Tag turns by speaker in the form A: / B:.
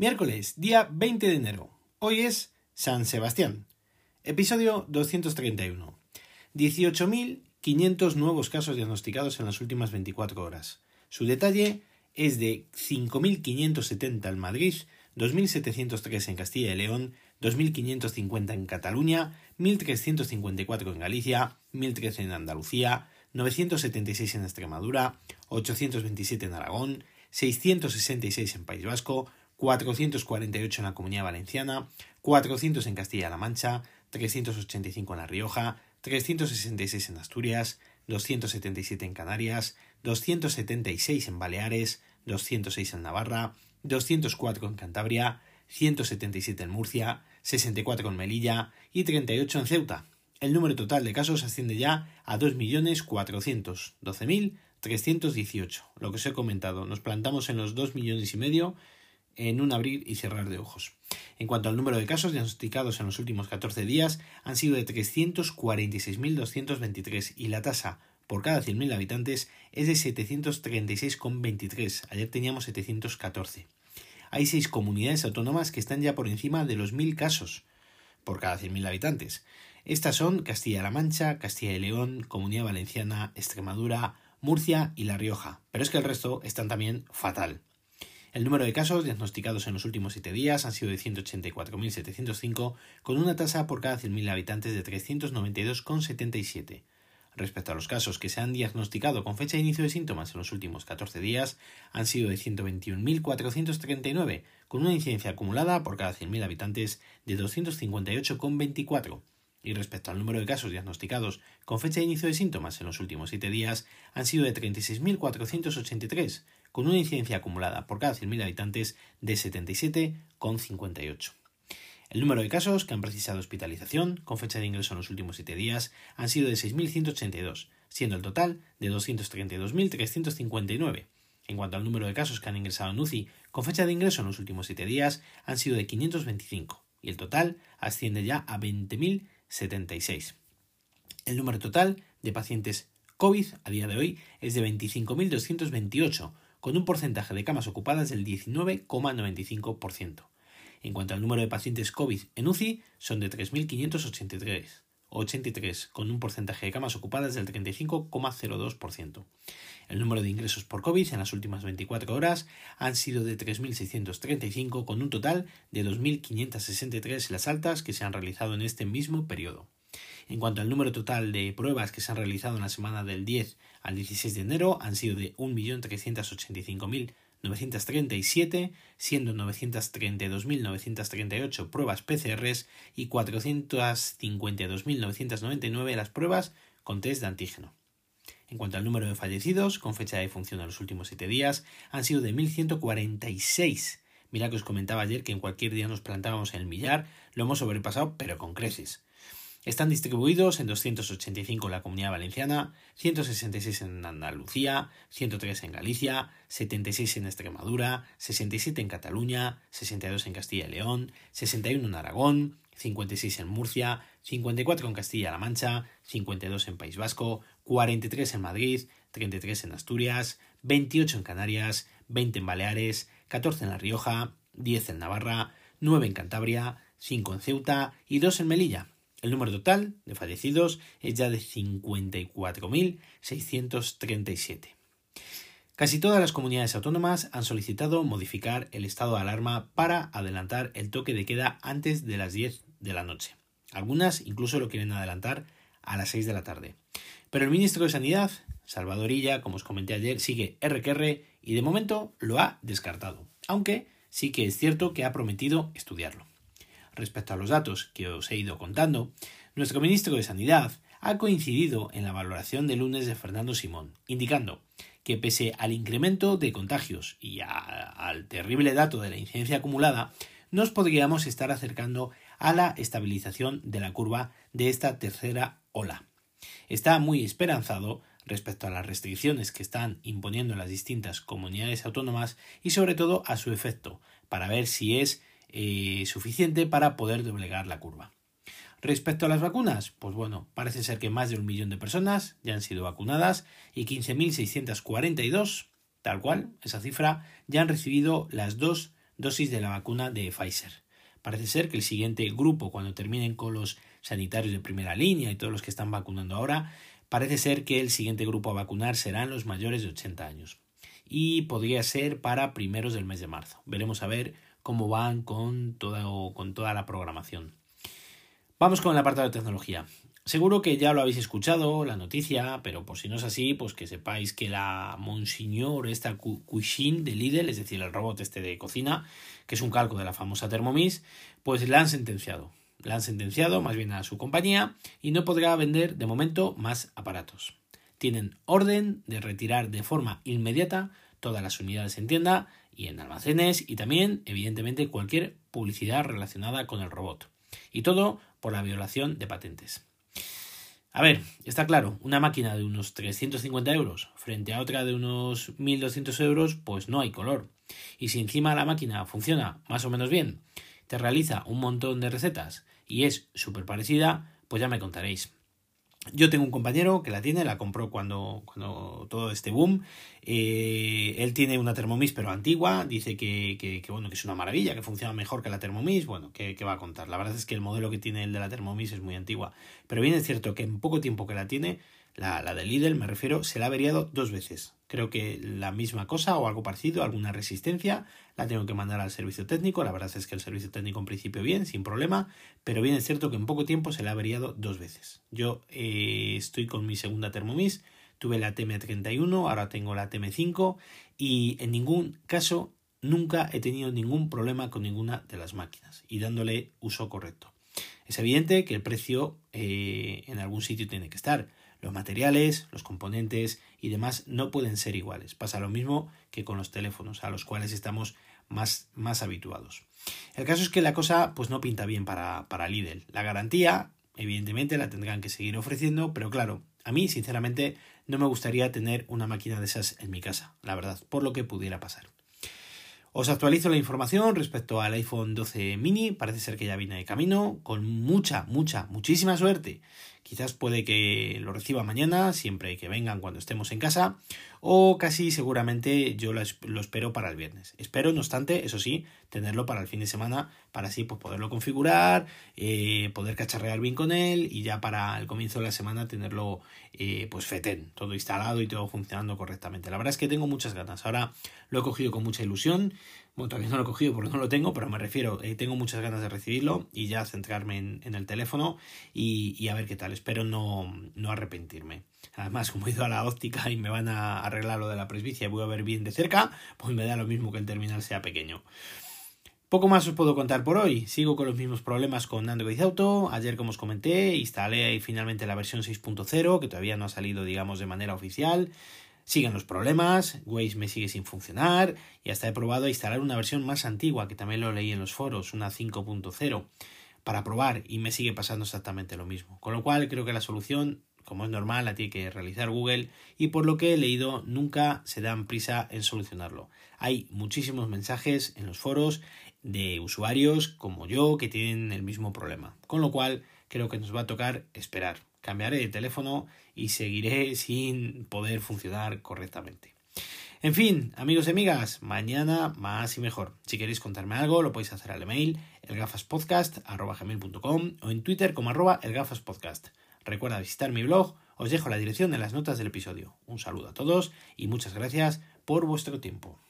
A: Miércoles, día 20 de enero. Hoy es San Sebastián. Episodio 231. 18.500 nuevos casos diagnosticados en las últimas 24 horas. Su detalle es de 5.570 en Madrid, 2.703 en Castilla y León, 2.550 en Cataluña, 1.354 en Galicia, 1.013 en Andalucía, 976 en Extremadura, 827 en Aragón, 666 en País Vasco, 448 en la Comunidad Valenciana, 400 en Castilla-La Mancha, 385 en La Rioja, 366 en Asturias, 277 en Canarias, 276 en Baleares, 206 en Navarra, 204 en Cantabria, 177 en Murcia, 64 en Melilla y 38 en Ceuta. El número total de casos asciende ya a 2.412.318. Lo que os he comentado, nos plantamos en los 2 millones y medio en un abrir y cerrar de ojos. En cuanto al número de casos diagnosticados en los últimos 14 días, han sido de 346.223 y la tasa por cada 100.000 habitantes es de 736,23. Ayer teníamos 714. Hay seis comunidades autónomas que están ya por encima de los 1.000 casos por cada 100.000 habitantes. Estas son Castilla-La Mancha, Castilla y León, Comunidad Valenciana, Extremadura, Murcia y La Rioja, pero es que el resto están también fatal. El número de casos diagnosticados en los últimos siete días han sido de 184.705, con una tasa por cada 100.000 habitantes de 392,77. Respecto a los casos que se han diagnosticado con fecha de inicio de síntomas en los últimos 14 días, han sido de 121.439, con una incidencia acumulada por cada 100.000 habitantes de 258,24 y respecto al número de casos diagnosticados con fecha de inicio de síntomas en los últimos 7 días han sido de 36.483, con una incidencia acumulada por cada 100.000 habitantes de 77,58. El número de casos que han precisado hospitalización con fecha de ingreso en los últimos 7 días han sido de 6.182, siendo el total de 232.359. En cuanto al número de casos que han ingresado en UCI con fecha de ingreso en los últimos 7 días han sido de 525 y el total asciende ya a 20.000 76. El número total de pacientes COVID a día de hoy es de 25.228, con un porcentaje de camas ocupadas del 19,95%. En cuanto al número de pacientes COVID en UCI, son de 3.583, 83, con un porcentaje de camas ocupadas del 35,02%. El número de ingresos por COVID en las últimas 24 horas han sido de 3.635, con un total de 2.563 las altas que se han realizado en este mismo periodo. En cuanto al número total de pruebas que se han realizado en la semana del 10 al 16 de enero, han sido de 1.385.937, siendo 932.938 pruebas PCRs y 452.999 las pruebas con test de antígeno. En cuanto al número de fallecidos, con fecha de función en los últimos siete días, han sido de 1.146. Mira que os comentaba ayer que en cualquier día nos plantábamos en el millar, lo hemos sobrepasado, pero con creces. Están distribuidos en 285 en la Comunidad Valenciana, 166 en Andalucía, 103 en Galicia, 76 en Extremadura, 67 en Cataluña, 62 en Castilla y León, 61 en Aragón, 56 en Murcia, 54 en Castilla-La Mancha, 52 en País Vasco, 43 en Madrid, 33 en Asturias, 28 en Canarias, 20 en Baleares, 14 en La Rioja, 10 en Navarra, 9 en Cantabria, 5 en Ceuta y 2 en Melilla. El número total de fallecidos es ya de 54.637. Casi todas las comunidades autónomas han solicitado modificar el estado de alarma para adelantar el toque de queda antes de las 10 de la noche. Algunas incluso lo quieren adelantar a las 6 de la tarde. Pero el ministro de Sanidad, Salvadorilla, como os comenté ayer, sigue RQR y de momento lo ha descartado, aunque sí que es cierto que ha prometido estudiarlo. Respecto a los datos que os he ido contando, nuestro ministro de Sanidad ha coincidido en la valoración de lunes de Fernando Simón, indicando que pese al incremento de contagios y al terrible dato de la incidencia acumulada, nos podríamos estar acercando a la estabilización de la curva de esta tercera ola. Está muy esperanzado respecto a las restricciones que están imponiendo las distintas comunidades autónomas y sobre todo a su efecto, para ver si es eh, suficiente para poder doblegar la curva. Respecto a las vacunas, pues bueno, parece ser que más de un millón de personas ya han sido vacunadas y 15.642, tal cual, esa cifra, ya han recibido las dos dosis de la vacuna de Pfizer. Parece ser que el siguiente grupo, cuando terminen con los sanitarios de primera línea y todos los que están vacunando ahora, parece ser que el siguiente grupo a vacunar serán los mayores de 80 años. Y podría ser para primeros del mes de marzo. Veremos a ver cómo van con toda, con toda la programación. Vamos con el apartado de tecnología. Seguro que ya lo habéis escuchado, la noticia, pero por si no es así, pues que sepáis que la Monsignor, esta Cuisine de Lidl, es decir, el robot este de cocina, que es un calco de la famosa Thermomix, pues la han sentenciado. La han sentenciado más bien a su compañía y no podrá vender de momento más aparatos. Tienen orden de retirar de forma inmediata todas las unidades en tienda y en almacenes y también, evidentemente, cualquier publicidad relacionada con el robot. Y todo por la violación de patentes. A ver, está claro, una máquina de unos 350 euros frente a otra de unos 1200 euros, pues no hay color. Y si encima la máquina funciona más o menos bien, te realiza un montón de recetas y es súper parecida, pues ya me contaréis. Yo tengo un compañero que la tiene, la compró cuando, cuando todo este boom. Eh, él tiene una Thermomix pero antigua, dice que, que, bueno, que es una maravilla, que funciona mejor que la Thermomix. Bueno, ¿qué, va a contar? La verdad es que el modelo que tiene el de la Thermomix es muy antigua. Pero bien es cierto que en poco tiempo que la tiene, la, la de Lidl, me refiero, se la ha averiado dos veces. Creo que la misma cosa o algo parecido, alguna resistencia, la tengo que mandar al servicio técnico. La verdad es que el servicio técnico en principio bien, sin problema, pero bien es cierto que en poco tiempo se la ha averiado dos veces. Yo eh, estoy con mi segunda Thermomix, tuve la TM31, ahora tengo la TM5 y en ningún caso nunca he tenido ningún problema con ninguna de las máquinas y dándole uso correcto. Es evidente que el precio eh, en algún sitio tiene que estar los materiales, los componentes y demás no pueden ser iguales. Pasa lo mismo que con los teléfonos, a los cuales estamos más, más habituados. El caso es que la cosa pues no pinta bien para, para Lidl. La garantía, evidentemente, la tendrán que seguir ofreciendo, pero claro, a mí, sinceramente, no me gustaría tener una máquina de esas en mi casa, la verdad, por lo que pudiera pasar. Os actualizo la información respecto al iPhone 12 mini, parece ser que ya viene de camino, con mucha, mucha, muchísima suerte. Quizás puede que lo reciba mañana, siempre que vengan cuando estemos en casa, o casi seguramente yo lo, espero para el viernes. Espero, no obstante, eso sí, tenerlo para el fin de semana, para así pues, poderlo configurar, eh, poder cacharrear bien con él y ya para el comienzo de la semana tenerlo eh, pues fetén, todo instalado y todo funcionando correctamente. La verdad es que tengo muchas ganas. Ahora lo he cogido con mucha ilusión. Bueno, todavía no lo he cogido porque no lo tengo, pero me refiero, eh, tengo muchas ganas de recibirlo y ya centrarme en, el teléfono y, a ver qué tal. Espero no, no arrepentirme. Además, como he ido a la óptica y me van a arreglar lo de la presbicia y voy a ver bien de cerca, pues me da lo mismo que el terminal sea pequeño. Poco más os puedo contar por hoy. Sigo con los mismos problemas con Android Auto. Ayer, como os comenté, instalé finalmente la versión 6.0, que todavía no ha salido, digamos, de manera oficial. Siguen los problemas, Waze me sigue sin funcionar y hasta he probado a instalar una versión más antigua, que también lo leí en los foros, una 5.0, para probar y me sigue pasando exactamente lo mismo. Con lo cual creo que la solución como es normal, la tiene que realizar Google y por lo que he leído nunca se dan prisa en solucionarlo. Hay muchísimos mensajes en los foros de usuarios como yo que tienen el mismo problema, con lo cual creo que nos va a tocar esperar. Cambiaré de teléfono y seguiré sin poder funcionar correctamente. En fin, amigos y amigas, mañana más y mejor. Si queréis contarme algo, lo podéis hacer al email elgafaspodcast.com o en Twitter como arroba elgafaspodcast. Recuerda visitar mi blog, os dejo la dirección en las notas del episodio. Un saludo a todos y muchas gracias por vuestro tiempo.